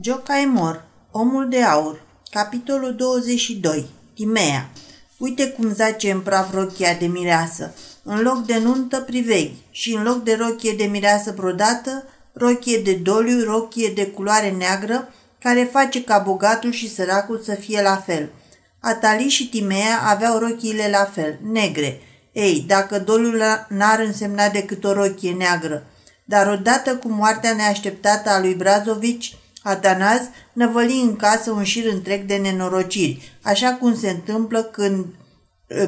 Jocaimor, omul de aur, capitolul 22, Timea. Uite cum zace în praf rochia de mireasă. În loc de nuntă, priveghi și în loc de rochie de mireasă brodată, rochie de doliu, rochie de culoare neagră, care face ca bogatul și săracul să fie la fel. Atali și Timea aveau rochiile la fel, negre. Ei, dacă doliul n-ar însemna decât o rochie neagră. Dar odată cu moartea neașteptată a lui Brazovici, Atanaz năvăli în casă un șir întreg de nenorociri, așa cum se întâmplă când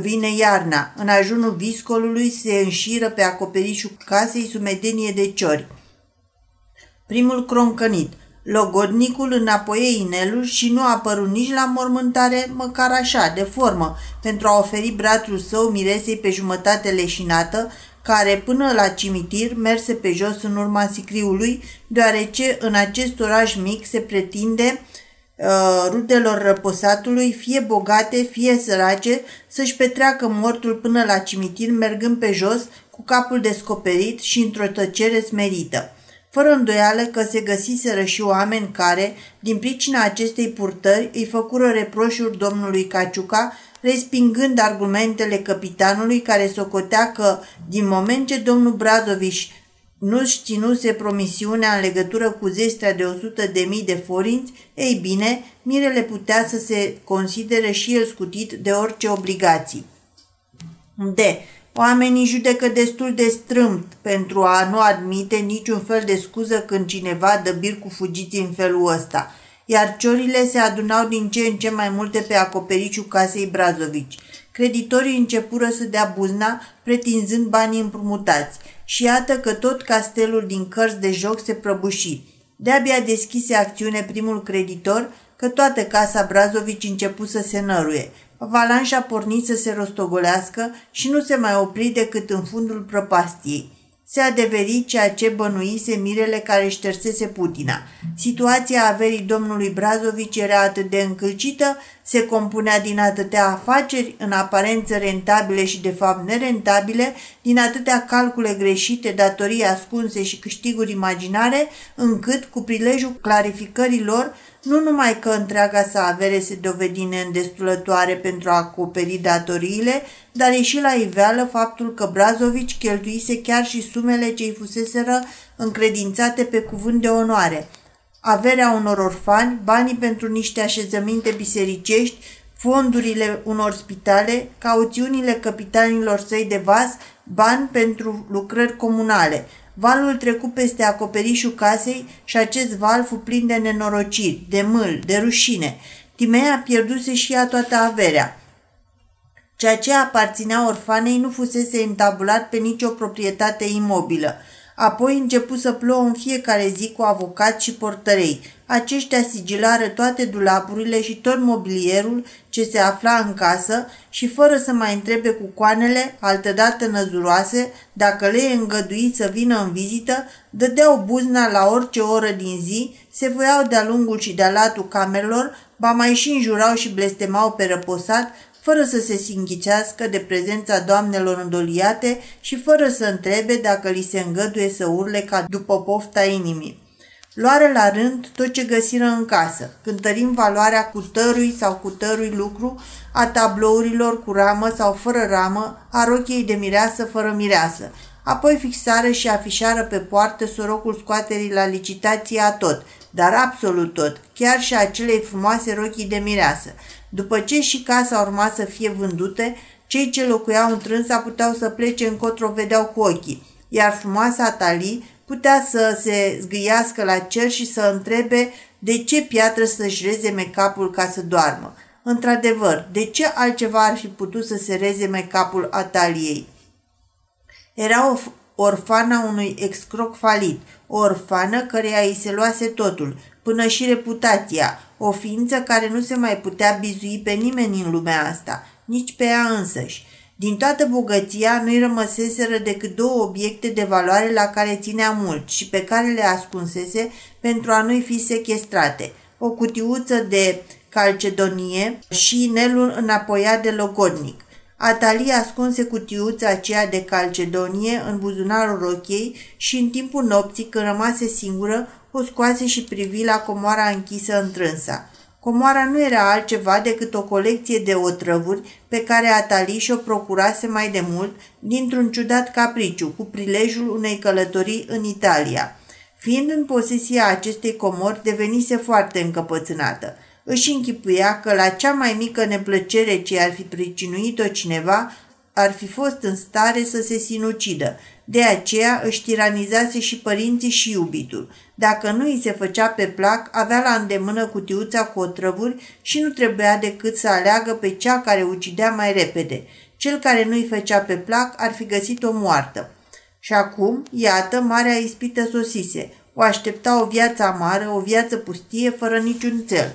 vine iarna. În ajunul viscolului se înșiră pe acoperișul casei sumedenie de ciori. Primul croncănit. Logodnicul înapoie inelul și nu a apărut nici la mormântare, măcar așa, de formă, pentru a oferi brațul său miresei pe jumătate leșinată, care până la cimitir merse pe jos în urma sicriului, deoarece în acest oraș mic se pretinde uh, rudelor răposatului, fie bogate, fie sărace, să-și petreacă mortul până la cimitir, mergând pe jos, cu capul descoperit și într-o tăcere smerită. Fără îndoială că se găsiseră și oameni care, din pricina acestei purtări, îi făcură reproșuri domnului Caciuca respingând argumentele capitanului care socotea că, din moment ce domnul Brazoviș nu-și ținuse promisiunea în legătură cu zestrea de 100 de mii de forinți, ei bine, Mirele putea să se considere și el scutit de orice obligații. D. Oamenii judecă destul de strâmt pentru a nu admite niciun fel de scuză când cineva dă bir cu fugiți în felul ăsta – iar ciorile se adunau din ce în ce mai multe pe acopericiul casei Brazovici. Creditorii începură să dea buzna, pretinzând banii împrumutați. Și iată că tot castelul din cărți de joc se prăbuși. De-abia deschise acțiune primul creditor, că toată casa Brazovici început să se năruie. Valanșa a pornit să se rostogolească și nu se mai opri decât în fundul prăpastiei se adeveri ceea ce bănuise mirele care ștersese Putina. Situația averii domnului Brazovici era atât de încălcită, se compunea din atâtea afaceri, în aparență rentabile și de fapt nerentabile, din atâtea calcule greșite, datorii ascunse și câștiguri imaginare, încât, cu prilejul clarificării lor, nu numai că întreaga sa avere se dovedi neîndestulătoare pentru a acoperi datoriile, dar e și la iveală faptul că Brazovici cheltuise chiar și sumele ce îi fuseseră încredințate pe cuvânt de onoare. Averea unor orfani, banii pentru niște așezăminte bisericești, fondurile unor spitale, cauțiunile capitanilor săi de vas, bani pentru lucrări comunale – Valul trecu peste acoperișul casei și acest val fu plin de nenorociri, de mâl, de rușine. Timea pierduse și ea toată averea. Ceea ce aparținea orfanei nu fusese întabulat pe nicio proprietate imobilă. Apoi începu să plouă în fiecare zi cu avocat și portărei. Aceștia sigilară toate dulapurile și tot mobilierul ce se afla în casă și fără să mai întrebe cu coanele, altădată năzuroase, dacă le e îngăduit să vină în vizită, dădeau buzna la orice oră din zi, se voiau de-a lungul și de-a latul camerelor, ba mai și înjurau și blestemau pe răposat, fără să se singhicească de prezența doamnelor îndoliate și fără să întrebe dacă li se îngăduie să urle ca după pofta inimii. Luare la rând tot ce găsiră în casă, cântărim valoarea cu tărui sau cu tărui lucru, a tablourilor cu ramă sau fără ramă, a rochiei de mireasă fără mireasă. Apoi fixară și afișară pe poartă sorocul scoaterii la licitație a tot, dar absolut tot, chiar și acelei frumoase rochii de mireasă. După ce și casa urma să fie vândute, cei ce locuiau în trânsa puteau să plece încotro vedeau cu ochii, iar frumoasa Atali putea să se zgâiască la cer și să întrebe de ce piatră să-și rezeme capul ca să doarmă. Într-adevăr, de ce altceva ar fi putut să se rezeme capul Ataliei? Era o orfana unui excroc falit, o orfană căreia îi se luase totul, până și reputația, o ființă care nu se mai putea bizui pe nimeni în lumea asta, nici pe ea însăși. Din toată bogăția nu-i rămăseseră decât două obiecte de valoare la care ținea mult și pe care le ascunsese pentru a nu-i fi sechestrate. O cutiuță de calcedonie și inelul înapoiat de logodnic. Atalia ascunse cutiuța aceea de calcedonie în buzunarul rochiei și în timpul nopții, când rămase singură, o scoase și privi la comoara închisă întrânsa. Comoara nu era altceva decât o colecție de otrăvuri pe care Atali și-o procurase mai de mult dintr-un ciudat capriciu, cu prilejul unei călătorii în Italia. Fiind în posesia acestei comori, devenise foarte încăpățânată. Își închipuia că la cea mai mică neplăcere ce ar fi pricinuit-o cineva, ar fi fost în stare să se sinucidă. De aceea își tiranizase și părinții și iubitul. Dacă nu îi se făcea pe plac, avea la îndemână cutiuța cu otrăvuri și nu trebuia decât să aleagă pe cea care ucidea mai repede. Cel care nu îi făcea pe plac ar fi găsit-o moartă. Și acum, iată, marea ispită sosise. O aștepta o viață amară, o viață pustie, fără niciun cel.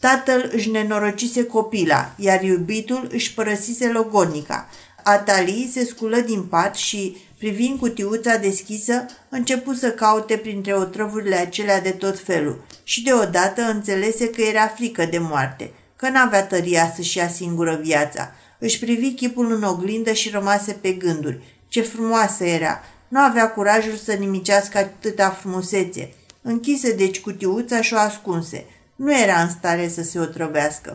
Tatăl își nenorocise copila, iar iubitul își părăsise logonica. Atali se sculă din pat și, privind cutiuța deschisă, începu să caute printre otrăvurile acelea de tot felul și deodată înțelese că era frică de moarte, că n-avea tăria să-și ia singură viața. Își privi chipul în oglindă și rămase pe gânduri. Ce frumoasă era! Nu avea curajul să nimicească atâta frumusețe. Închise deci cutiuța și o ascunse. Nu era în stare să se otrăvească.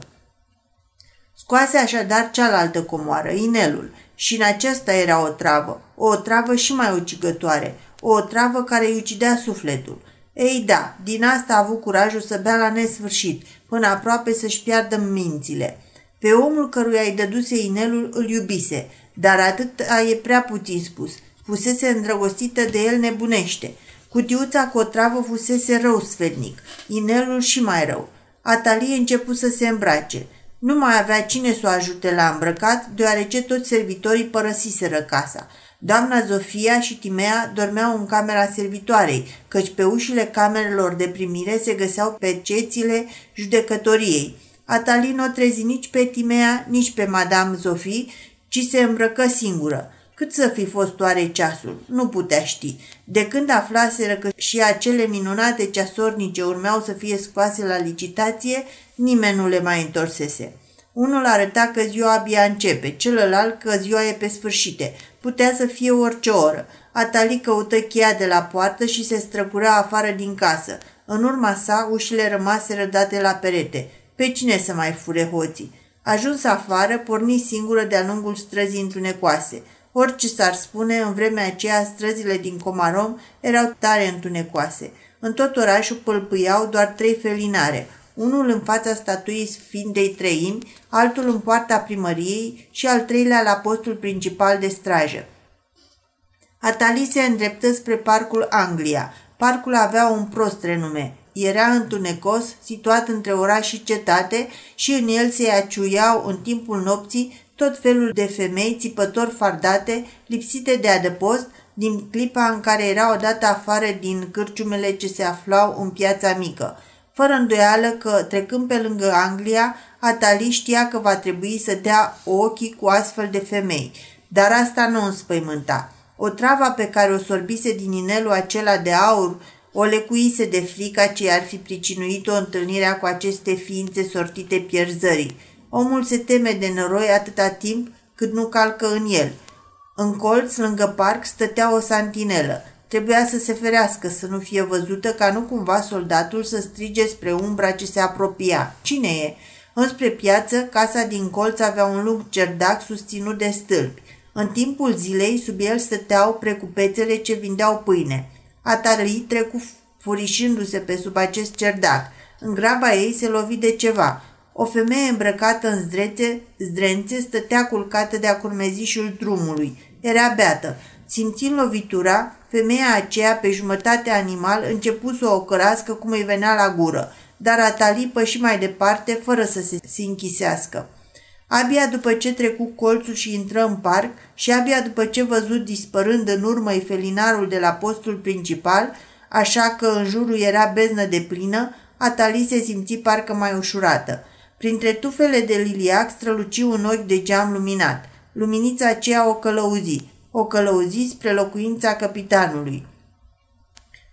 Scoase așadar cealaltă comoară, inelul, și în aceasta era o travă, o travă și mai ucigătoare, o travă care îi ucidea sufletul. Ei da, din asta a avut curajul să bea la nesfârșit, până aproape să-și piardă mințile. Pe omul căruia îi dăduse inelul îl iubise, dar atât e prea puțin spus. Fusese îndrăgostită de el nebunește. Cutiuța cu o travă fusese rău sfednic, inelul și mai rău. Atalie început să se îmbrace. Nu mai avea cine să o ajute la îmbrăcat, deoarece toți servitorii părăsiseră casa. Doamna Zofia și Timea dormeau în camera servitoarei, căci pe ușile camerelor de primire se găseau pecețile judecătoriei. Atalin o trezi nici pe Timea, nici pe Madame Zofie, ci se îmbrăcă singură. Cât să fi fost oare ceasul? Nu putea ști. De când aflaseră că și acele minunate ceasornice urmeau să fie scoase la licitație, nimeni nu le mai întorsese. Unul arăta că ziua abia începe, celălalt că ziua e pe sfârșite. Putea să fie orice oră. Atali căută cheia de la poartă și se străpura afară din casă. În urma sa, ușile rămase date la perete. Pe cine să mai fure hoții? Ajuns afară, porni singură de-a lungul străzii întunecoase. Orice s-ar spune, în vremea aceea străzile din Comarom erau tare întunecoase. În tot orașul pălpâiau doar trei felinare, unul în fața statuii Sfintei Treimi, altul în poarta primăriei și al treilea la postul principal de strajă. Atali se îndreptă spre parcul Anglia. Parcul avea un prost renume. Era întunecos, situat între oraș și cetate și în el se aciuiau în timpul nopții tot felul de femei țipători fardate, lipsite de adăpost, din clipa în care era odată afară din cârciumele ce se aflau în piața mică. Fără îndoială că, trecând pe lângă Anglia, Atali știa că va trebui să dea ochii cu astfel de femei, dar asta nu înspăimânta. O trava pe care o sorbise din inelul acela de aur o lecuise de frica ce ar fi pricinuit-o întâlnirea cu aceste ființe sortite pierzării. Omul se teme de noroi atâta timp cât nu calcă în el. În colț, lângă parc, stătea o santinelă. Trebuia să se ferească, să nu fie văzută, ca nu cumva soldatul să strige spre umbra ce se apropia. Cine e? Înspre piață, casa din colț avea un lung cerdac susținut de stâlpi. În timpul zilei, sub el stăteau precupețele ce vindeau pâine. Atali trecu furișându-se pe sub acest cerdac. În graba ei se lovi de ceva. O femeie îmbrăcată în zdrețe, zdrențe stătea culcată de-a curmezișul drumului. Era beată. Simțind lovitura, femeia aceea, pe jumătate animal, începu să o ocărască cum îi venea la gură, dar Atali și mai departe, fără să se închisească. Abia după ce trecu colțul și intră în parc și abia după ce văzut dispărând în urmă felinarul de la postul principal, așa că în jurul era beznă de plină, Atali se simți parcă mai ușurată. Printre tufele de liliac străluci un ochi de geam luminat. Luminița aceea o călăuzi, o călăuzi spre locuința capitanului.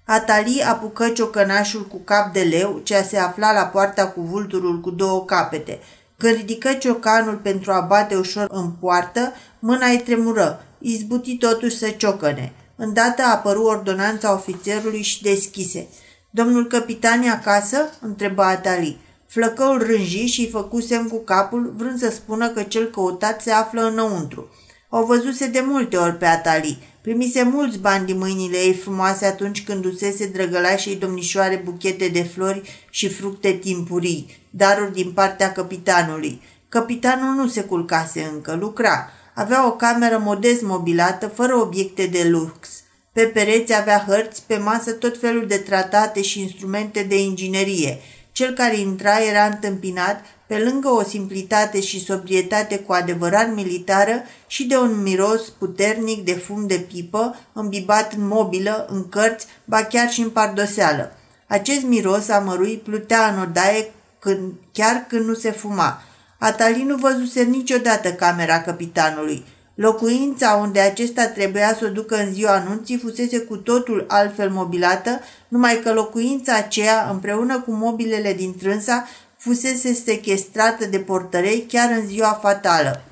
Atali apucă ciocănașul cu cap de leu, ce se afla la poarta cu vulturul cu două capete. Când ridică ciocanul pentru a bate ușor în poartă, mâna îi tremură, izbuti totuși să ciocăne. Îndată apăru ordonanța ofițerului și deschise. Domnul capitan e acasă?" întrebă Atali. Flăcăul rânji și îi făcu semn cu capul, vrând să spună că cel căutat se află înăuntru. O văzuse de multe ori pe Atali. Primise mulți bani din mâinile ei frumoase atunci când dusese drăgălașei domnișoare buchete de flori și fructe timpurii, daruri din partea capitanului. Capitanul nu se culcase încă, lucra. Avea o cameră modest mobilată, fără obiecte de lux. Pe pereți avea hărți, pe masă tot felul de tratate și instrumente de inginerie. Cel care intra era întâmpinat, pe lângă o simplitate și sobrietate cu adevărat militară, și de un miros puternic de fum de pipă, îmbibat în mobilă, în cărți, ba chiar și în pardoseală. Acest miros amărui plutea în odaie când, chiar când nu se fuma. Atali nu văzuse niciodată camera capitanului. Locuința unde acesta trebuia să o ducă în ziua anunții fusese cu totul altfel mobilată, numai că locuința aceea, împreună cu mobilele din trânsa, fusese sequestrată de portărei chiar în ziua fatală.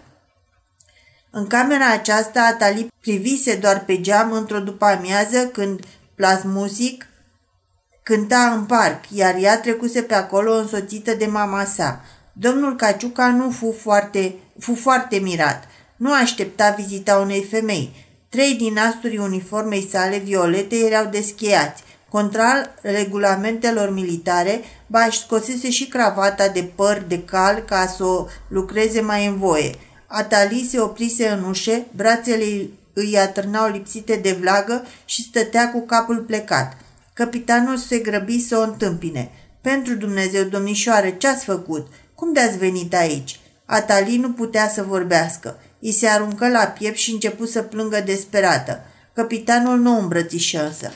În camera aceasta, Atali privise doar pe geam într-o după amiază când plasmusic cânta în parc, iar ea trecuse pe acolo însoțită de mama sa. Domnul Caciuca nu fu foarte, fu foarte mirat. Nu aștepta vizita unei femei. Trei din asturii uniformei sale violete erau descheiați. Contra regulamentelor militare, ba scosese și cravata de păr de cal ca să o lucreze mai în voie. Atali se oprise în ușe, brațele îi atârnau lipsite de vlagă și stătea cu capul plecat. Capitanul se grăbi să o întâmpine. Pentru Dumnezeu, domnișoare, ce-ați făcut? Cum de-ați venit aici?" Atali nu putea să vorbească. I se aruncă la piept și începu să plângă desperată. Capitanul nu îmbrățișă însă.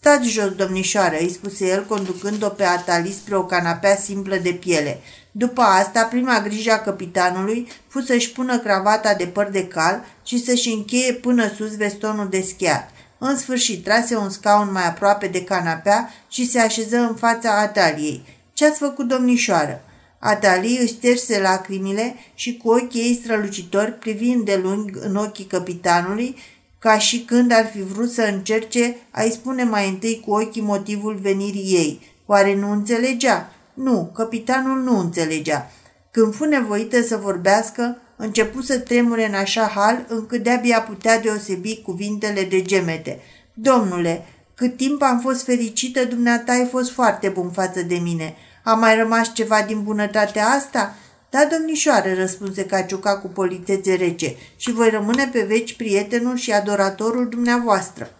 Stați jos, domnișoară, îi spuse el, conducând-o pe Atali spre o canapea simplă de piele. După asta, prima grijă a capitanului fu să-și pună cravata de păr de cal și să-și încheie până sus vestonul deschiat. În sfârșit, trase un scaun mai aproape de canapea și se așeză în fața Ataliei. Ce-ați făcut, domnișoară?" Atali își șterse lacrimile și cu ochii ei strălucitori, privind de lung în ochii capitanului, ca și când ar fi vrut să încerce a-i spune mai întâi cu ochii motivul venirii ei. Oare nu înțelegea? Nu, capitanul nu înțelegea. Când fu nevoită să vorbească, începu să tremure în așa hal încât de-abia putea deosebi cuvintele de gemete. Domnule, cât timp am fost fericită, dumneata ai fost foarte bun față de mine. A mai rămas ceva din bunătatea asta?" Da, domnișoare, răspunse Caciuca cu politețe rece, și voi rămâne pe veci prietenul și adoratorul dumneavoastră.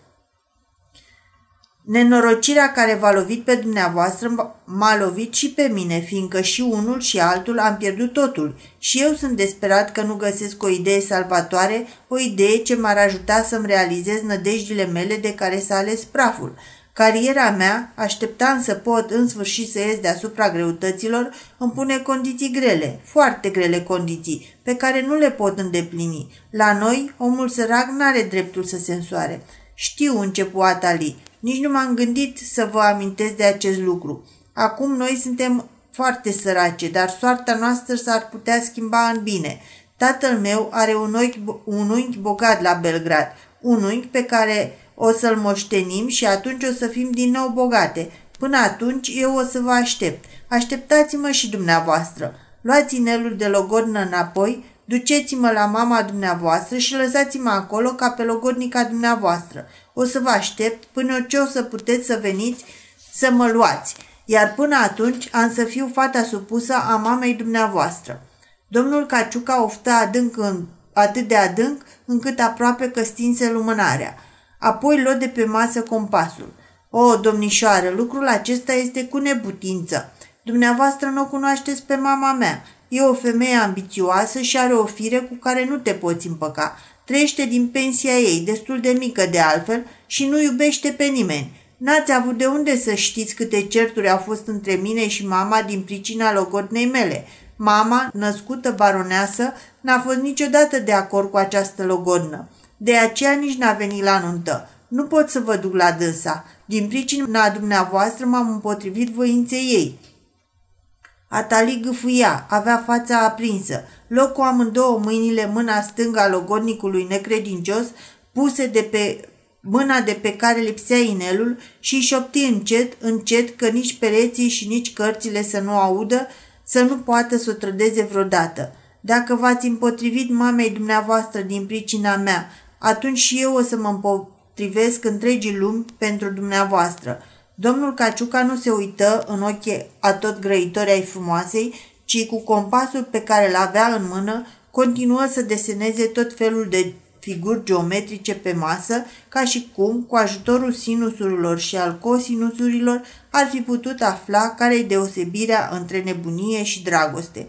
Nenorocirea care v-a lovit pe dumneavoastră m-a lovit și pe mine, fiindcă și unul și altul am pierdut totul și eu sunt desperat că nu găsesc o idee salvatoare, o idee ce m-ar ajuta să-mi realizez nădejdile mele de care s-a ales praful. Cariera mea, așteptam să pot în sfârșit să ies deasupra greutăților, îmi pune condiții grele, foarte grele condiții, pe care nu le pot îndeplini. La noi, omul sărac n-are dreptul să se însoare. Știu, începu Atali, nici nu m-am gândit să vă amintesc de acest lucru. Acum noi suntem foarte sărace, dar soarta noastră s-ar putea schimba în bine. Tatăl meu are un, ochi, un unghi bogat la Belgrad, un unghi pe care o să-l moștenim și atunci o să fim din nou bogate. Până atunci eu o să vă aștept. Așteptați-mă și dumneavoastră. Luați inelul de logodnă înapoi, duceți-mă la mama dumneavoastră și lăsați-mă acolo ca pe logodnica dumneavoastră. O să vă aștept până ce o să puteți să veniți să mă luați, iar până atunci am să fiu fata supusă a mamei dumneavoastră. Domnul Caciuca oftă adânc în, atât de adânc încât aproape că stinse lumânarea. Apoi luă de pe masă compasul. O, domnișoară, lucrul acesta este cu nebutință. Dumneavoastră nu o cunoașteți pe mama mea. E o femeie ambițioasă și are o fire cu care nu te poți împăca. Trăiește din pensia ei, destul de mică de altfel, și nu iubește pe nimeni. N-ați avut de unde să știți câte certuri au fost între mine și mama din pricina logodnei mele. Mama, născută baroneasă, n-a fost niciodată de acord cu această logodnă. De aceea nici n-a venit la nuntă. Nu pot să vă duc la dânsa. Din pricina dumneavoastră m-am împotrivit voinței ei. Atali gâfâia, avea fața aprinsă. Loc cu amândouă mâinile mâna stângă a logodnicului necredincios, puse de pe mâna de pe care lipsea inelul și îi șopti încet, încet că nici pereții și nici cărțile să nu audă, să nu poată să o trădeze vreodată. Dacă v-ați împotrivit mamei dumneavoastră din pricina mea, atunci și eu o să mă împotrivesc întregii lumi pentru dumneavoastră. Domnul Caciuca nu se uită în ochii atot grăitori ai frumoasei, ci cu compasul pe care îl avea în mână, continuă să deseneze tot felul de figuri geometrice pe masă, ca și cum, cu ajutorul sinusurilor și al cosinusurilor, ar fi putut afla care e deosebirea între nebunie și dragoste.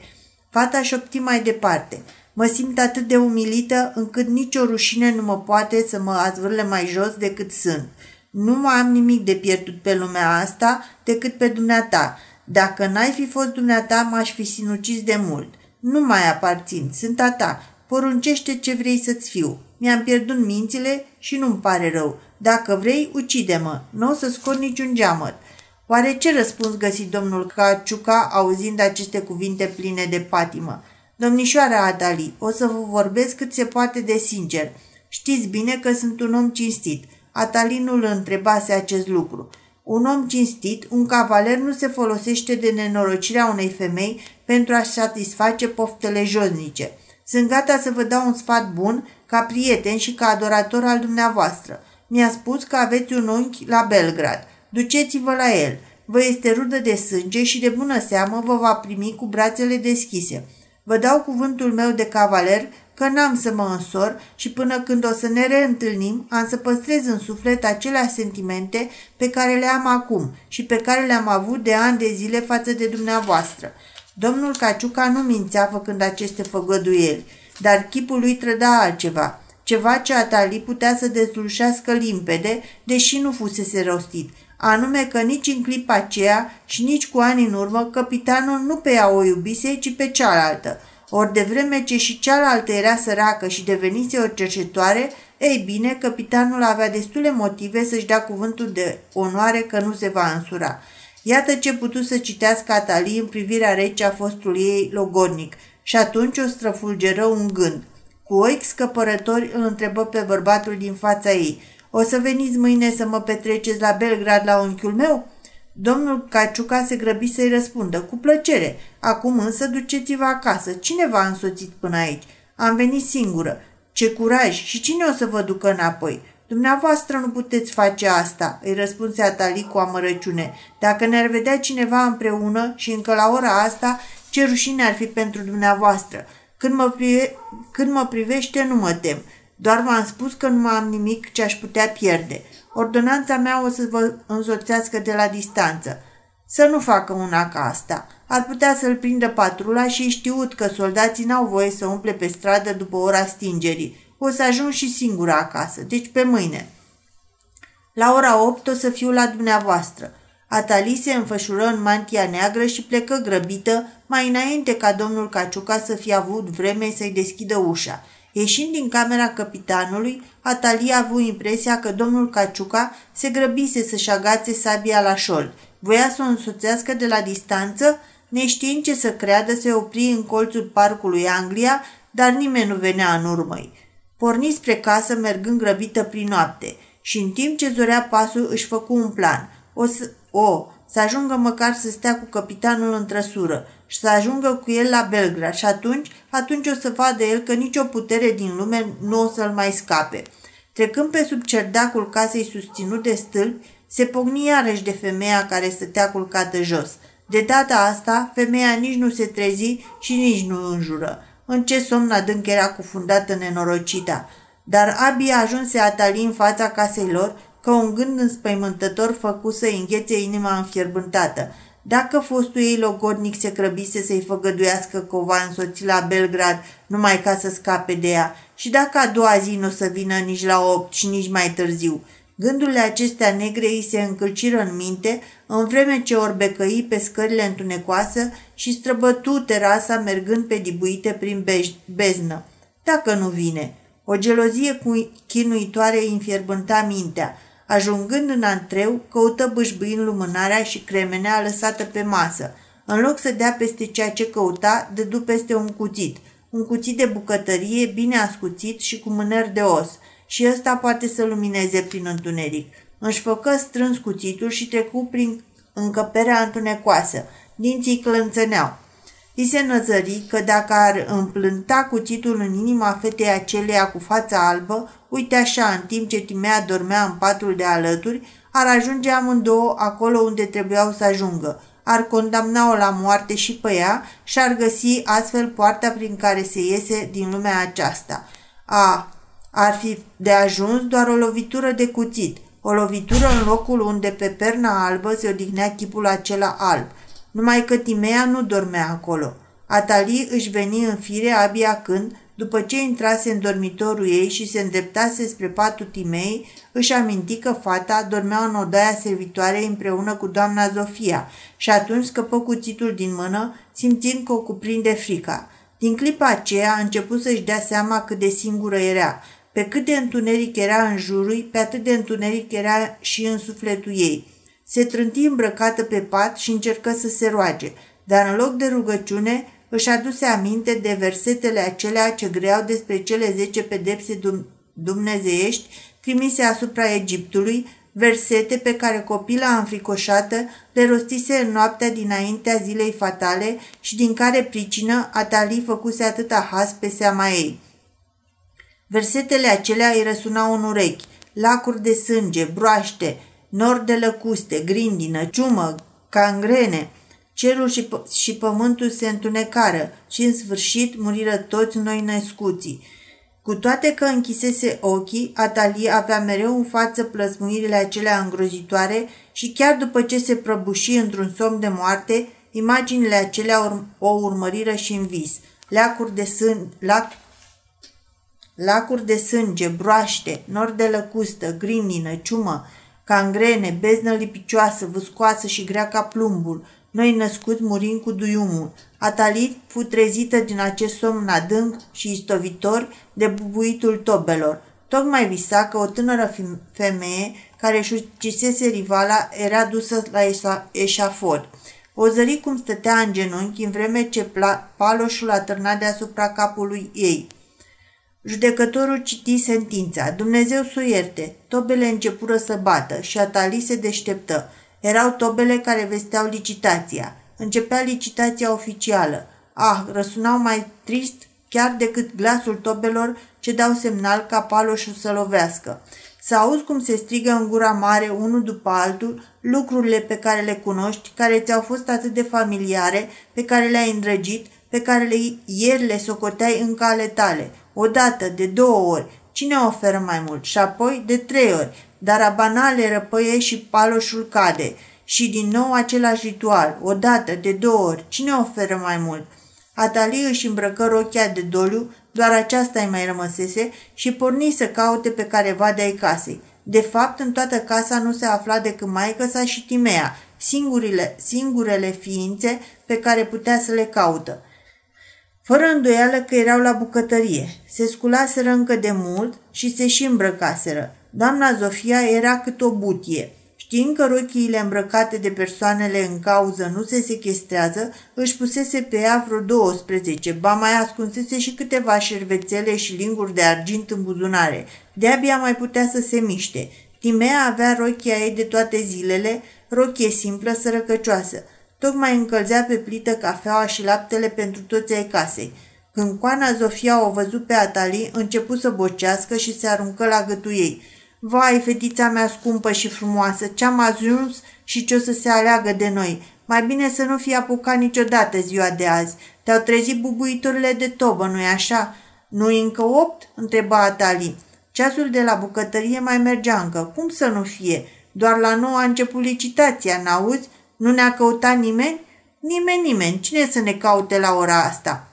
Fata șopti mai departe. Mă simt atât de umilită încât nicio rușine nu mă poate să mă azvârle mai jos decât sunt. Nu mai am nimic de pierdut pe lumea asta decât pe dumneata. Dacă n-ai fi fost dumneata, m-aș fi sinucis de mult. Nu mai aparțin, sunt a ta. Poruncește ce vrei să-ți fiu. Mi-am pierdut mințile și nu-mi pare rău. Dacă vrei, ucide-mă. Nu o să scot niciun geamăt. Oare ce răspuns găsi domnul Caciuca auzind aceste cuvinte pline de patimă? Domnișoara Adali, o să vă vorbesc cât se poate de sincer. Știți bine că sunt un om cinstit. Atalinul întrebase acest lucru. Un om cinstit, un cavaler nu se folosește de nenorocirea unei femei pentru a satisface poftele josnice. Sunt gata să vă dau un sfat bun, ca prieten și ca adorator al dumneavoastră. Mi-a spus că aveți un unchi la Belgrad. Duceți-vă la el. Vă este rudă de sânge și de bună seamă vă va primi cu brațele deschise. Vă dau cuvântul meu de cavaler că n-am să mă însor și până când o să ne reîntâlnim, am să păstrez în suflet acelea sentimente pe care le am acum și pe care le-am avut de ani de zile față de dumneavoastră. Domnul Caciuca nu mințea făcând aceste făgăduieli, dar chipul lui trăda altceva, ceva ce Atali putea să dezlușească limpede, deși nu fusese rostit, anume că nici în clipa aceea și nici cu ani în urmă, capitanul nu pe ea o iubise, ci pe cealaltă. Ori de vreme ce și cealaltă era săracă și devenise o cercetoare, ei bine, capitanul avea destule motive să-și dea cuvântul de onoare că nu se va însura. Iată ce putut să citească Atali în privirea rece a fostului ei logodnic și atunci o străfulgeră un gând. Cu ochi scăpărători îl întrebă pe bărbatul din fața ei. O să veniți mâine să mă petreceți la Belgrad la unchiul meu?" Domnul Caciuca se grăbi să-i răspundă, cu plăcere. Acum însă duceți-vă acasă. Cine v-a însoțit până aici? Am venit singură. Ce curaj! Și cine o să vă ducă înapoi? Dumneavoastră nu puteți face asta, îi răspunse Atali cu amărăciune. Dacă ne-ar vedea cineva împreună și încă la ora asta, ce rușine ar fi pentru dumneavoastră. Când mă, prive- când mă privește, nu mă tem. Doar v-am spus că nu mai am nimic ce aș putea pierde. Ordonanța mea o să vă însoțească de la distanță. Să nu facă una ca asta. Ar putea să-l prindă patrula și știut că soldații n-au voie să umple pe stradă după ora stingerii. O să ajung și singura acasă, deci pe mâine. La ora 8 o să fiu la dumneavoastră. Atali se înfășură în mantia neagră și plecă grăbită, mai înainte ca domnul Caciuca să fie avut vreme să-i deschidă ușa. Ieșind din camera capitanului, Atalia a avut impresia că domnul Caciuca se grăbise să-și agațe sabia la șold. Voia să o însoțească de la distanță, neștiind ce să creadă, se opri în colțul parcului Anglia, dar nimeni nu venea în urmă Porni spre casă, mergând grăbită prin noapte și în timp ce zorea pasul își făcu un plan. O, să, o, să ajungă măcar să stea cu capitanul în trăsură și să ajungă cu el la Belgrad și atunci, atunci o să vadă el că nicio putere din lume nu o să-l mai scape. Trecând pe sub cerdacul casei susținut de stâlpi, se pogni iarăși de femeia care stătea culcată jos. De data asta, femeia nici nu se trezi și nici nu înjură. În ce somn adânc era cufundată nenorocita. Dar abia ajunse Atali în fața casei lor, că un gând înspăimântător făcu să înghețe inima înfierbântată. Dacă fostul ei logodnic se crăbise să-i făgăduiască că o va însoți la Belgrad numai ca să scape de ea și dacă a doua zi nu o să vină nici la opt și nici mai târziu. Gândurile acestea negre îi se încălciră în minte, în vreme ce orbecăi pe scările întunecoase și străbătu terasa mergând pe dibuite prin beznă. Dacă nu vine. O gelozie chinuitoare îi înfierbânta mintea. Ajungând în antreu, căută bâșbâind lumânarea și cremenea lăsată pe masă. În loc să dea peste ceea ce căuta, dădu peste un cuțit. Un cuțit de bucătărie bine ascuțit și cu mâneri de os. și ăsta poate să lumineze prin întuneric. Își făcă strâns cuțitul și trecu prin încăperea întunecoasă. Dinții clănțăneau. I se năzări că dacă ar împlânta cuțitul în inima fetei aceleia cu fața albă, uite așa, în timp ce Timea dormea în patul de alături, ar ajunge amândouă acolo unde trebuiau să ajungă. Ar condamna-o la moarte și pe ea și ar găsi astfel poarta prin care se iese din lumea aceasta. A, ar fi de ajuns doar o lovitură de cuțit, o lovitură în locul unde pe perna albă se odihnea chipul acela alb. Numai că Timea nu dormea acolo. Atali își veni în fire abia când, după ce intrase în dormitorul ei și se îndreptase spre patul Timei, își aminti că fata dormea în odaia servitoarei împreună cu doamna Zofia și atunci scăpă cuțitul din mână, simțind că o cuprinde frica. Din clipa aceea a început să-și dea seama cât de singură era. Pe cât de întuneric era în jurul, pe atât de întuneric era și în sufletul ei. Se trânti îmbrăcată pe pat și încercă să se roage, dar în loc de rugăciune își aduse aminte de versetele acelea ce greau despre cele zece pedepse dumnezeiești trimise asupra Egiptului, versete pe care copila înfricoșată le rostise în noaptea dinaintea zilei fatale și din care pricină Atali făcuse atâta has pe seama ei. Versetele acelea îi răsunau în urechi, lacuri de sânge, broaște, nori de lăcuste, grindină, ciumă, cangrene. Cerul și, p- și pământul se întunecară și în sfârșit muriră toți noi născuții. Cu toate că închisese ochii, Atalie avea mereu în față plăsmuirile acelea îngrozitoare și chiar după ce se prăbuși într-un somn de moarte, imaginile acelea ur- o urmăriră și în vis. Leacuri de, sân, lac, lacuri de sânge, broaște, nori de lăcustă, grindină, ciumă, cangrene, beznă lipicioasă, vâscoasă și grea ca plumbul, noi născuți murim cu duiumul. Atalit fu trezită din acest somn adânc și istovitor de bubuitul tobelor. Tocmai visa că o tânără femeie care își ucisese rivala era dusă la eșafod. O zări cum stătea în genunchi în vreme ce paloșul atârna deasupra capului ei – Judecătorul citi sentința. Dumnezeu să ierte. Tobele începură să bată și Atali se deșteptă. Erau tobele care vesteau licitația. Începea licitația oficială. Ah, răsunau mai trist chiar decât glasul tobelor ce dau semnal ca paloșul să lovească. Să auzi cum se strigă în gura mare, unul după altul, lucrurile pe care le cunoști, care ți-au fost atât de familiare, pe care le-ai îndrăgit, pe care le, ieri le socoteai în cale tale – o dată, de două ori, cine oferă mai mult? Și apoi de trei ori, dar abana le răpăie și paloșul cade. Și din nou același ritual, o dată, de două ori, cine oferă mai mult? Atali își îmbrăcă rochia de doliu, doar aceasta îi mai rămăsese și porni să caute pe careva de ai casei. De fapt, în toată casa nu se afla decât maică sa și Timea, singurele, singurele ființe pe care putea să le caută. Fără îndoială că erau la bucătărie. Se sculaseră încă de mult și se și îmbrăcaseră. Doamna Zofia era cât o butie. Știind că rochiile îmbrăcate de persoanele în cauză nu se sechestrează, își pusese pe ea vreo 12, ba mai ascunsese și câteva șervețele și linguri de argint în buzunare. De-abia mai putea să se miște. Timea avea rochia ei de toate zilele, rochie simplă, sărăcăcioasă. Tocmai încălzea pe plită cafeaua și laptele pentru toți ai casei. Când coana Zofia o văzut pe Atali, început să bocească și se aruncă la gâtul ei. Vai, fetița mea scumpă și frumoasă, ce-am ajuns și ce o să se aleagă de noi. Mai bine să nu fie apucat niciodată ziua de azi. Te-au trezit bubuiturile de tobă, nu-i așa? Nu-i încă opt?" întreba Atali. Ceasul de la bucătărie mai mergea încă. Cum să nu fie? Doar la nouă a început licitația, n-auzi? Nu ne-a căutat nimeni? Nimeni, nimeni. Cine să ne caute la ora asta?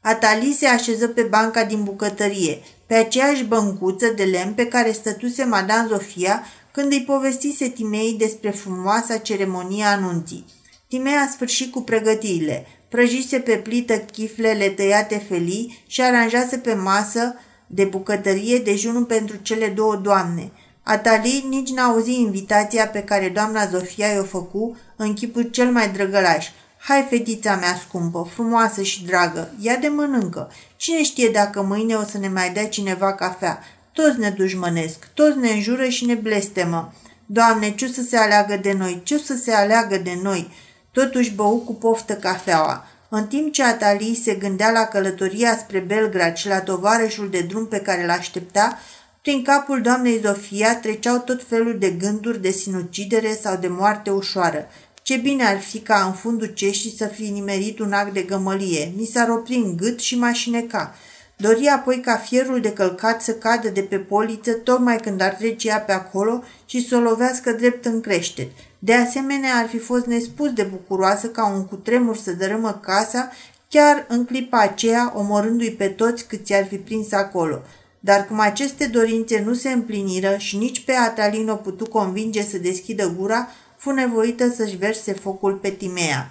Atali se așeză pe banca din bucătărie, pe aceeași băncuță de lemn pe care stătuse Madame Zofia când îi povestise Timei despre frumoasa ceremonie anunții. Timei a sfârșit cu pregătirile. Prăjise pe plită chiflele tăiate felii și aranjase pe masă de bucătărie dejunul pentru cele două doamne – Atali nici n-a auzit invitația pe care doamna Zofia i-o făcu în chipul cel mai drăgălaș. Hai, fetița mea scumpă, frumoasă și dragă, ia de mănâncă. Cine știe dacă mâine o să ne mai dea cineva cafea? toți ne dușmănesc, toți ne înjură și ne blestemă. Doamne, ce să se aleagă de noi, ce să se aleagă de noi? Totuși bău cu poftă cafeaua. În timp ce Atalii se gândea la călătoria spre Belgrad și la tovarășul de drum pe care l-aștepta, prin capul doamnei Zofia treceau tot felul de gânduri de sinucidere sau de moarte ușoară. Ce bine ar fi ca în fundul ceștii să fi nimerit un act de gămălie. Mi s-ar opri în gât și mașineca. Dori apoi ca fierul de călcat să cadă de pe poliță tocmai când ar trece ea pe acolo și să o lovească drept în creștet. De asemenea, ar fi fost nespus de bucuroasă ca un cutremur să dărâmă casa chiar în clipa aceea, omorându-i pe toți cât i-ar fi prins acolo. Dar cum aceste dorințe nu se împliniră și nici pe Atalin o putu convinge să deschidă gura, fu nevoită să-și verse focul pe Timea.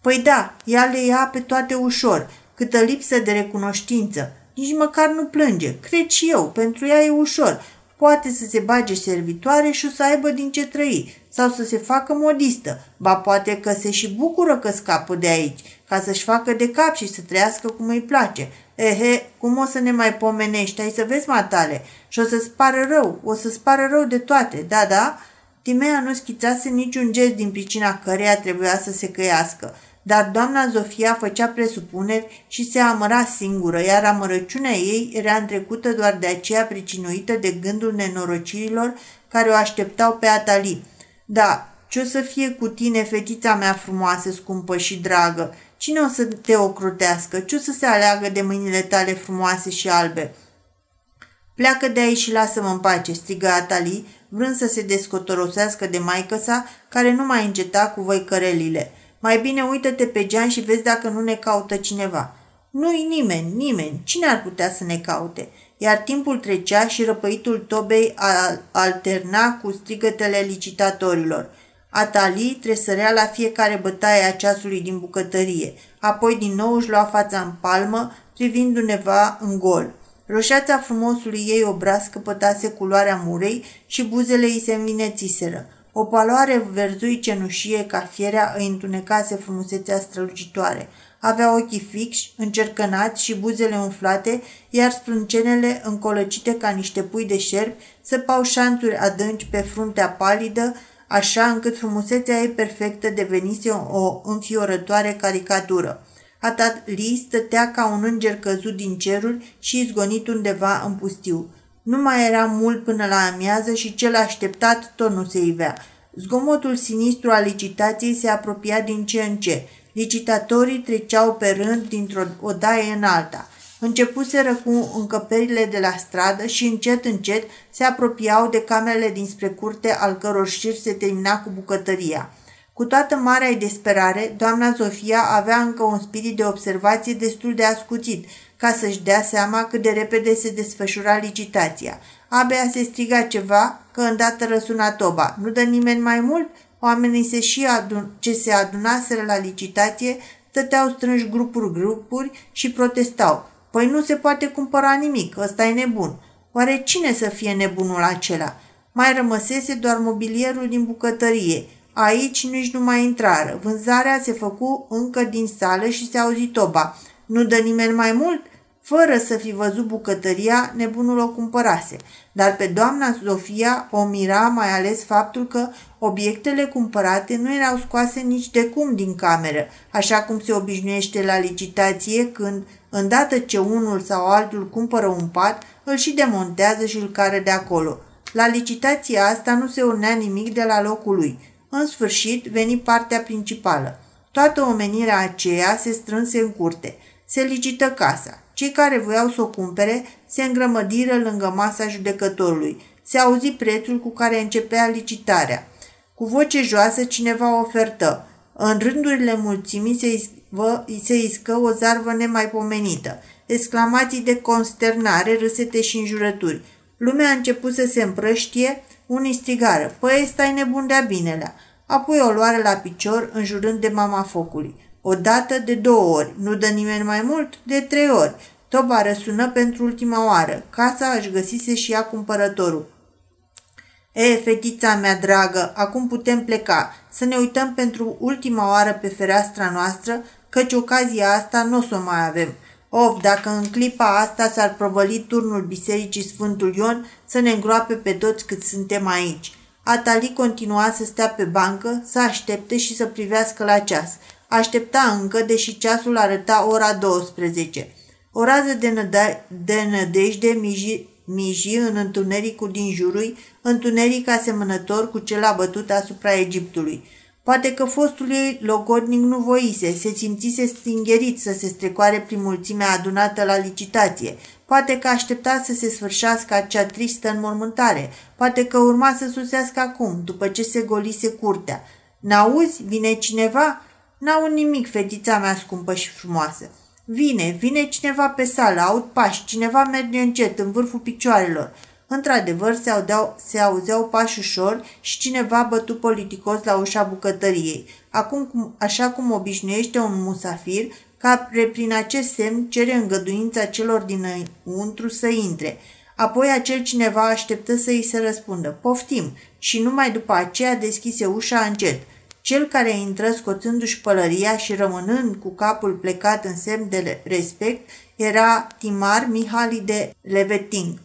Păi da, ea le ia pe toate ușor, câtă lipsă de recunoștință. Nici măcar nu plânge. Cred și eu, pentru ea e ușor. Poate să se bage servitoare și o să aibă din ce trăi, sau să se facă modistă. Ba poate că se și bucură că scapă de aici, ca să-și facă de cap și să trăiască cum îi place. Ehe, cum o să ne mai pomenești? Ai să vezi, matale. Și o să-ți pară rău, o să-ți pară rău de toate, da, da? Timea nu schițase niciun gest din pricina căreia trebuia să se căiască, dar doamna Zofia făcea presupuneri și se amăra singură, iar amărăciunea ei era întrecută doar de aceea pricinuită de gândul nenorocirilor care o așteptau pe Atali. Da, ce o să fie cu tine, fetița mea frumoasă, scumpă și dragă? Cine o să te ocrotească? Ce o să se aleagă de mâinile tale frumoase și albe?" Pleacă de aici și lasă-mă în pace, strigă Atali, vrând să se descotorosească de maică sa, care nu mai înceta cu voi cărelile. Mai bine uită-te pe gean și vezi dacă nu ne caută cineva. Nu-i nimeni, nimeni. Cine ar putea să ne caute? Iar timpul trecea și răpăitul tobei alterna cu strigătele licitatorilor. Atali tresărea la fiecare bătaie a ceasului din bucătărie, apoi din nou își lua fața în palmă, privind undeva în gol. Roșața frumosului ei obraz căpătase culoarea murei și buzele îi se învinețiseră. O paloare verzui cenușie ca fierea îi întunecase frumusețea strălucitoare. Avea ochii fixi, încercănați și buzele umflate, iar sprâncenele, încolăcite ca niște pui de șerpi, săpau șanțuri adânci pe fruntea palidă, așa încât frumusețea ei perfectă devenise o înfiorătoare caricatură. Atali stătea ca un înger căzut din ceruri și izgonit undeva în pustiu. Nu mai era mult până la amiază și cel așteptat tot nu se ivea. Zgomotul sinistru al licitației se apropia din ce în ce. Licitatorii treceau pe rând dintr-o odaie în alta. Începuseră cu încăperile de la stradă și încet, încet se apropiau de camerele dinspre curte al căror șir se termina cu bucătăria. Cu toată marea desperare, doamna Sofia avea încă un spirit de observație destul de ascuțit, ca să-și dea seama cât de repede se desfășura licitația. Abia se striga ceva, că îndată răsuna toba. Nu dă nimeni mai mult? Oamenii se și adun- ce se adunaseră la licitație stăteau strânși grupuri-grupuri și protestau. Păi nu se poate cumpăra nimic, ăsta e nebun. Oare cine să fie nebunul acela? Mai rămăsese doar mobilierul din bucătărie. Aici nici nu mai intrară. Vânzarea se făcu încă din sală și se auzi toba. Nu dă nimeni mai mult? Fără să fi văzut bucătăria, nebunul o cumpărase. Dar pe doamna Sofia o mira mai ales faptul că obiectele cumpărate nu erau scoase nici de cum din cameră, așa cum se obișnuiește la licitație când, îndată ce unul sau altul cumpără un pat, îl și demontează și îl care de acolo. La licitația asta nu se urnea nimic de la locul lui. În sfârșit, veni partea principală. Toată omenirea aceea se strânse în curte. Se licită casa. Cei care voiau să o cumpere se îngrămădiră lângă masa judecătorului. Se auzi prețul cu care începea licitarea. Cu voce joasă cineva ofertă. În rândurile mulțimii se, isvă, se iscă o zarvă nemaipomenită. Exclamații de consternare, râsete și înjurături. Lumea a început să se împrăștie, unii strigară, păi stai nebun de-a binelea. Apoi o luare la picior, înjurând de mama focului. O dată de două ori, nu dă nimeni mai mult, de trei ori. Toba răsună pentru ultima oară. Casa își găsise și ea cumpărătorul. E, fetița mea dragă, acum putem pleca, să ne uităm pentru ultima oară pe fereastra noastră, căci ocazia asta nu o să o mai avem. Of, dacă în clipa asta s-ar provăli turnul Bisericii Sfântul Ion să ne îngroape pe toți cât suntem aici. Atali continua să stea pe bancă, să aștepte și să privească la ceas. Aștepta încă, deși ceasul arăta ora 12. O rază de, năda- de nădejde miji, miji în întunericul din jurul, întuneric asemănător cu cel abătut asupra Egiptului. Poate că fostul ei logodnic nu voise, se simțise stingerit să se strecoare prin mulțimea adunată la licitație. Poate că aștepta să se sfârșească acea tristă înmormântare. Poate că urma să susească acum, după ce se golise curtea. N-auzi? Vine cineva? N-au nimic, fetița mea scumpă și frumoasă. Vine, vine cineva pe sală, aud pași, cineva merge încet, în vârful picioarelor. Într-adevăr, se auzeau, se auzeau pași ușor și cineva bătu politicos la ușa bucătăriei. Acum, cum, așa cum obișnuiește un musafir, ca prin acest semn cere îngăduința celor dinăuntru să intre. Apoi acel cineva așteptă să îi se răspundă. Poftim! Și numai după aceea deschise ușa încet. Cel care intră scoțându-și pălăria și rămânând cu capul plecat în semn de respect era Timar Mihali de Leveting.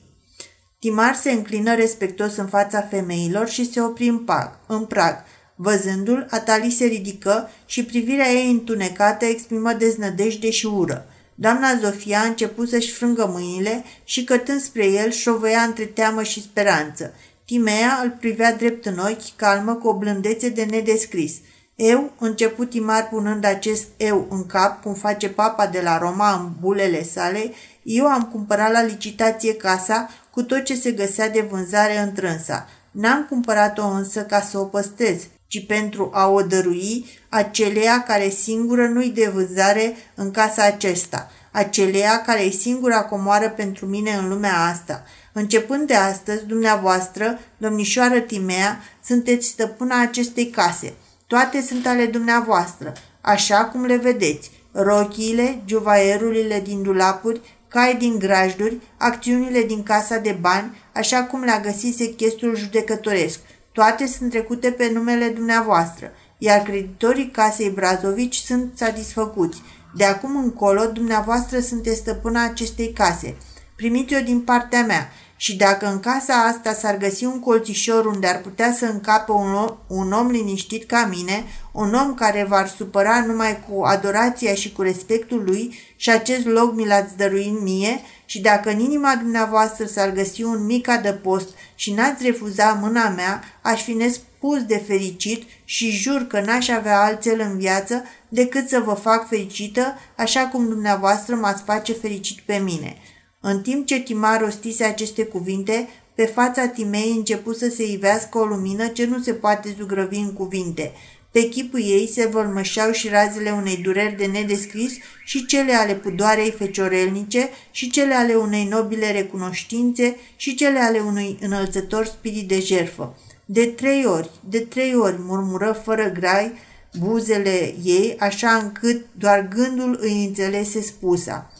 Timar se înclină respectos în fața femeilor și se opri în, pag, în prag. Văzându-l, Atali se ridică și privirea ei întunecată exprimă deznădejde și ură. Doamna Zofia a început să-și frângă mâinile și cătând spre el șovăia între teamă și speranță. Timea îl privea drept în ochi, calmă, cu o blândețe de nedescris. Eu, început Timar punând acest eu în cap, cum face papa de la Roma în bulele sale, eu am cumpărat la licitație casa cu tot ce se găsea de vânzare întrânsa. N-am cumpărat-o însă ca să o păstrez, ci pentru a o dărui aceleia care singură nu-i de vânzare în casa acesta, aceleia care e singura comoară pentru mine în lumea asta. Începând de astăzi, dumneavoastră, domnișoară Timea, sunteți stăpâna acestei case. Toate sunt ale dumneavoastră, așa cum le vedeți. Rochiile, juvaierurile din dulapuri, cai din grajduri, acțiunile din casa de bani, așa cum le-a găsit sechestul judecătoresc. Toate sunt trecute pe numele dumneavoastră, iar creditorii casei Brazovici sunt satisfăcuți. De acum încolo, dumneavoastră sunteți stăpâna acestei case. Primiți-o din partea mea și dacă în casa asta s-ar găsi un colțișor unde ar putea să încape un om, un om liniștit ca mine, un om care v-ar supăra numai cu adorația și cu respectul lui și acest loc mi l-ați dăruit mie și dacă în inima dumneavoastră s-ar găsi un mic adăpost și n-ați refuza mâna mea, aș fi nespus de fericit și jur că n-aș avea alțel în viață decât să vă fac fericită așa cum dumneavoastră m-ați face fericit pe mine. În timp ce Timar rostise aceste cuvinte, pe fața Timei început să se ivească o lumină ce nu se poate zugrăvi în cuvinte. Pe chipul ei se vălmășeau și razele unei dureri de nedescris și cele ale pudoarei feciorelnice și cele ale unei nobile recunoștințe și cele ale unui înălțător spirit de jerfă. De trei ori, de trei ori murmură fără grai buzele ei, așa încât doar gândul îi înțelese spusa.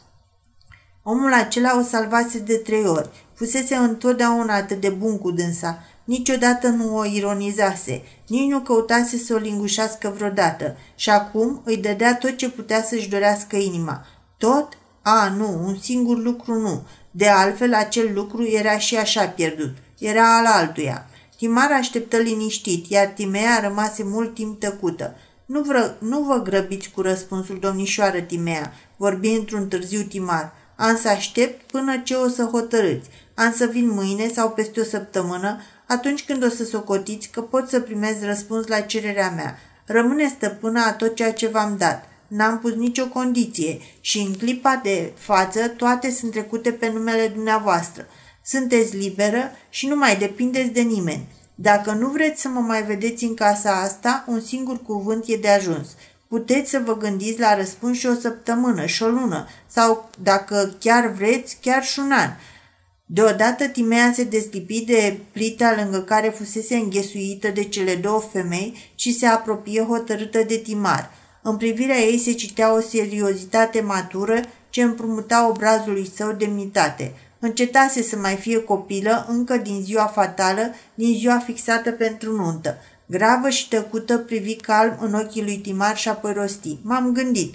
Omul acela o salvase de trei ori. Fusese întotdeauna atât de bun cu dânsa. Niciodată nu o ironizase, nici nu căutase să o lingușească vreodată și acum îi dădea tot ce putea să-și dorească inima. Tot? A, nu, un singur lucru nu. De altfel, acel lucru era și așa pierdut. Era al altuia. Timar așteptă liniștit, iar Timea rămase mult timp tăcută. Nu, vră, nu vă grăbiți cu răspunsul domnișoară Timea, vorbi într-un târziu Timar. Am să aștept până ce o să hotărâți. Am să vin mâine sau peste o săptămână, atunci când o să socotiți că pot să primez răspuns la cererea mea. Rămâne stăpâna a tot ceea ce v-am dat. N-am pus nicio condiție și în clipa de față toate sunt trecute pe numele dumneavoastră. Sunteți liberă și nu mai depindeți de nimeni. Dacă nu vreți să mă mai vedeți în casa asta, un singur cuvânt e de ajuns. Puteți să vă gândiți la răspuns și o săptămână, și o lună, sau, dacă chiar vreți, chiar și un an. Deodată Timea se deslipi de plita lângă care fusese înghesuită de cele două femei și se apropie hotărâtă de Timar. În privirea ei se citea o seriozitate matură ce împrumuta obrazului său demnitate. Încetase să mai fie copilă încă din ziua fatală, din ziua fixată pentru nuntă. Gravă și tăcută privi calm în ochii lui Timar și apoi rosti. M-am gândit.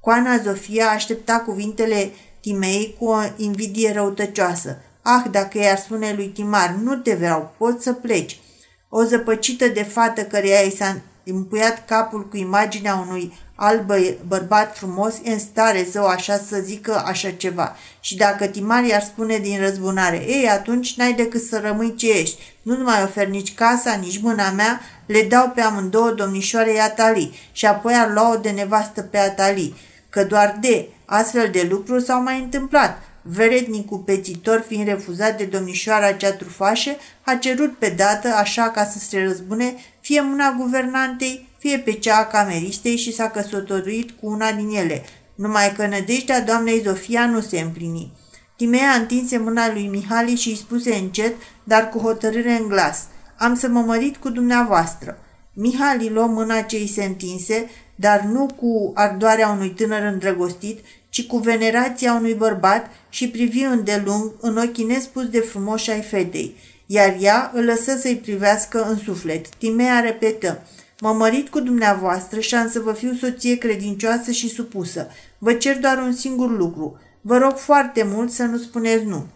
Coana Zofia aștepta cuvintele Timei cu o invidie răutăcioasă. Ah, dacă i-ar spune lui Timar, nu te vreau, poți să pleci. O zăpăcită de fată căreia i s-a împuiat capul cu imaginea unui alt bă- bărbat frumos e în stare zău așa să zică așa ceva. Și dacă Timar i-ar spune din răzbunare, ei, atunci n-ai decât să rămâi ce ești. Nu-ți mai ofer nici casa, nici mâna mea, le dau pe amândouă domnișoarei Atali și apoi ar lua-o de nevastă pe Atali. Că doar de astfel de lucruri s-au mai întâmplat. Verednicul pețitor, fiind refuzat de domnișoara cea trufașă, a cerut pe dată, așa ca să se răzbune, fie mâna guvernantei, fie pe cea a cameristei și s-a căsătorit cu una din ele, numai că nădejdea doamnei Zofia nu se împlini. Timea întinse mâna lui Mihali și îi spuse încet, dar cu hotărâre în glas, Am să mă mărit cu dumneavoastră. Mihali luă mâna ce îi se întinse, dar nu cu ardoarea unui tânăr îndrăgostit, ci cu venerația unui bărbat și privi îndelung în ochii nespus de frumoși ai fetei, iar ea îl lăsă să-i privească în suflet. Timea repetă, Mă mărit cu dumneavoastră și am să vă fiu soție credincioasă și supusă. Vă cer doar un singur lucru. Vă rog foarte mult să nu spuneți nu.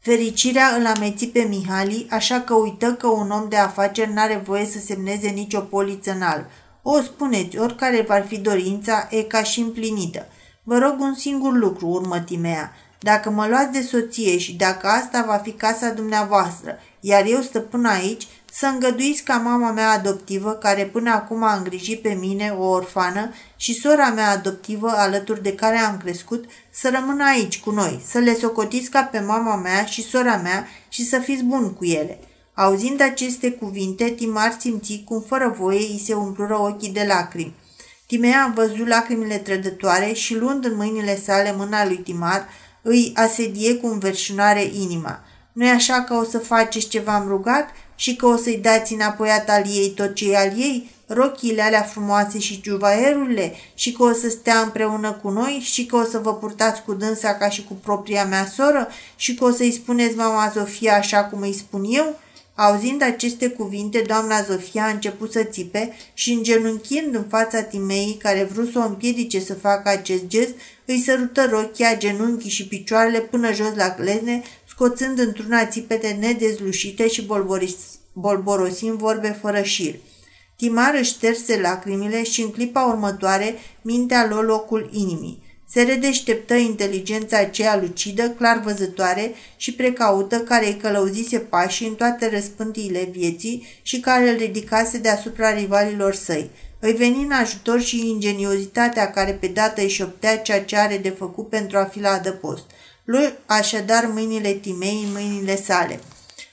Fericirea îl ameți pe Mihali, așa că uită că un om de afaceri n-are voie să semneze nicio poliță în alb. O, spuneți, oricare va fi dorința, e ca și împlinită. Vă rog un singur lucru, urmă Timea. Dacă mă luați de soție și dacă asta va fi casa dumneavoastră, iar eu stăpân aici, să îngăduiți ca mama mea adoptivă, care până acum a îngrijit pe mine, o orfană, și sora mea adoptivă, alături de care am crescut, să rămână aici cu noi, să le socotiți ca pe mama mea și sora mea și să fiți buni cu ele. Auzind aceste cuvinte, Timar simți cum fără voie îi se umplură ochii de lacrimi. Timea a văzut lacrimile trădătoare și luând în mâinile sale mâna lui Timar, îi asedie cu înverșunare inima. Nu-i așa că o să faceți ce v-am rugat și că o să-i dați înapoi ataliei tot ce e al ei, rochiile alea frumoase și juvaierurile și că o să stea împreună cu noi și că o să vă purtați cu dânsa ca și cu propria mea soră și că o să-i spuneți mama Zofia așa cum îi spun eu? Auzind aceste cuvinte, doamna Zofia a început să țipe și îngenunchind în fața Timei, care vrut să o împiedice să facă acest gest, îi sărută rochia, genunchii și picioarele până jos la glezne, scoțând într-una țipete nedezlușite și bolborosind vorbe fără șir. Timar își șterse lacrimile și în clipa următoare mintea lua locul inimii. Se redeșteptă inteligența aceea lucidă, clar văzătoare și precaută care îi călăuzise pașii în toate răspântiile vieții și care îl ridicase deasupra rivalilor săi. Îi veni în ajutor și ingeniozitatea care pe dată își șoptea ceea ce are de făcut pentru a fi la adăpost. Lui așadar mâinile Timei în mâinile sale.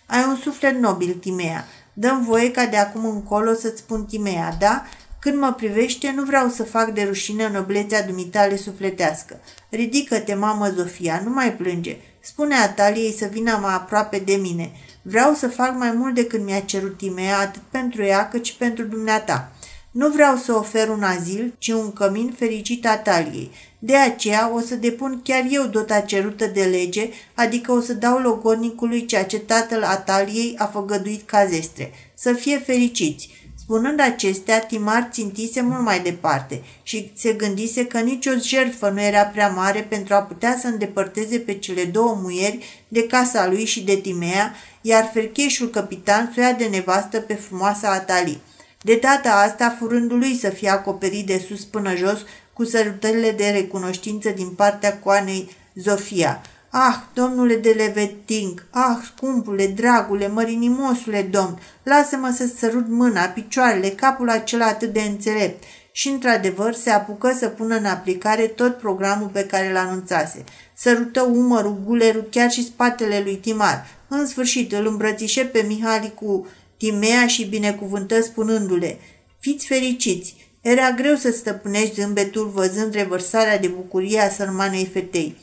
Ai un suflet nobil, Timea. Dăm voie ca de acum încolo să-ți spun Timea, da? Când mă privește, nu vreau să fac de rușine noblețea dumitale sufletească. Ridică-te, mamă Zofia, nu mai plânge. Spune Ataliei să vină mai aproape de mine. Vreau să fac mai mult decât mi-a cerut Timea, atât pentru ea cât și pentru dumneata. Nu vreau să ofer un azil, ci un cămin fericit Ataliei. De aceea o să depun chiar eu dota cerută de lege, adică o să dau logodnicului ceea ce tatăl Ataliei a făgăduit ca zestre. Să fie fericiți! Spunând acestea, Timar țintise mult mai departe și se gândise că nicio jertfă nu era prea mare pentru a putea să îndepărteze pe cele două muieri de casa lui și de Timea, iar fercheșul capitan să ia de nevastă pe frumoasa Atali. De data asta, furândului să fie acoperit de sus până jos cu sărutările de recunoștință din partea coanei Zofia. Ah, domnule de Leveting, ah, scumpule, dragule, mărinimosule domn, lasă-mă să sărut mâna, picioarele, capul acela atât de înțelept. Și, într-adevăr, se apucă să pună în aplicare tot programul pe care l anunțase. Sărută umărul, gulerul, chiar și spatele lui Timar. În sfârșit, îl îmbrățișe pe Mihali cu Timea și binecuvântă spunându-le, Fiți fericiți! Era greu să stăpânești zâmbetul văzând revărsarea de bucurie a sărmanei fetei,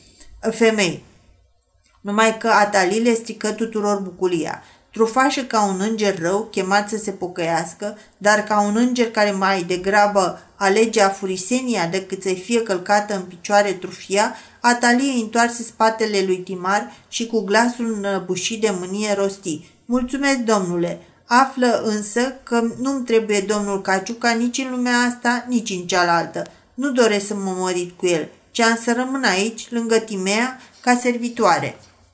femei. Numai că Atali le strică tuturor bucuria. Trufașă ca un înger rău, chemat să se pocăiască, dar ca un înger care mai degrabă alege afurisenia decât să-i fie călcată în picioare trufia, Atalie întoarse spatele lui Timar și cu glasul înăbușit de mânie rosti. Mulțumesc, domnule! Află însă că nu-mi trebuie domnul Caciuca nici în lumea asta, nici în cealaltă. Nu doresc să mă mărit cu el, ci am să rămân aici, lângă Timea, ca servitoare.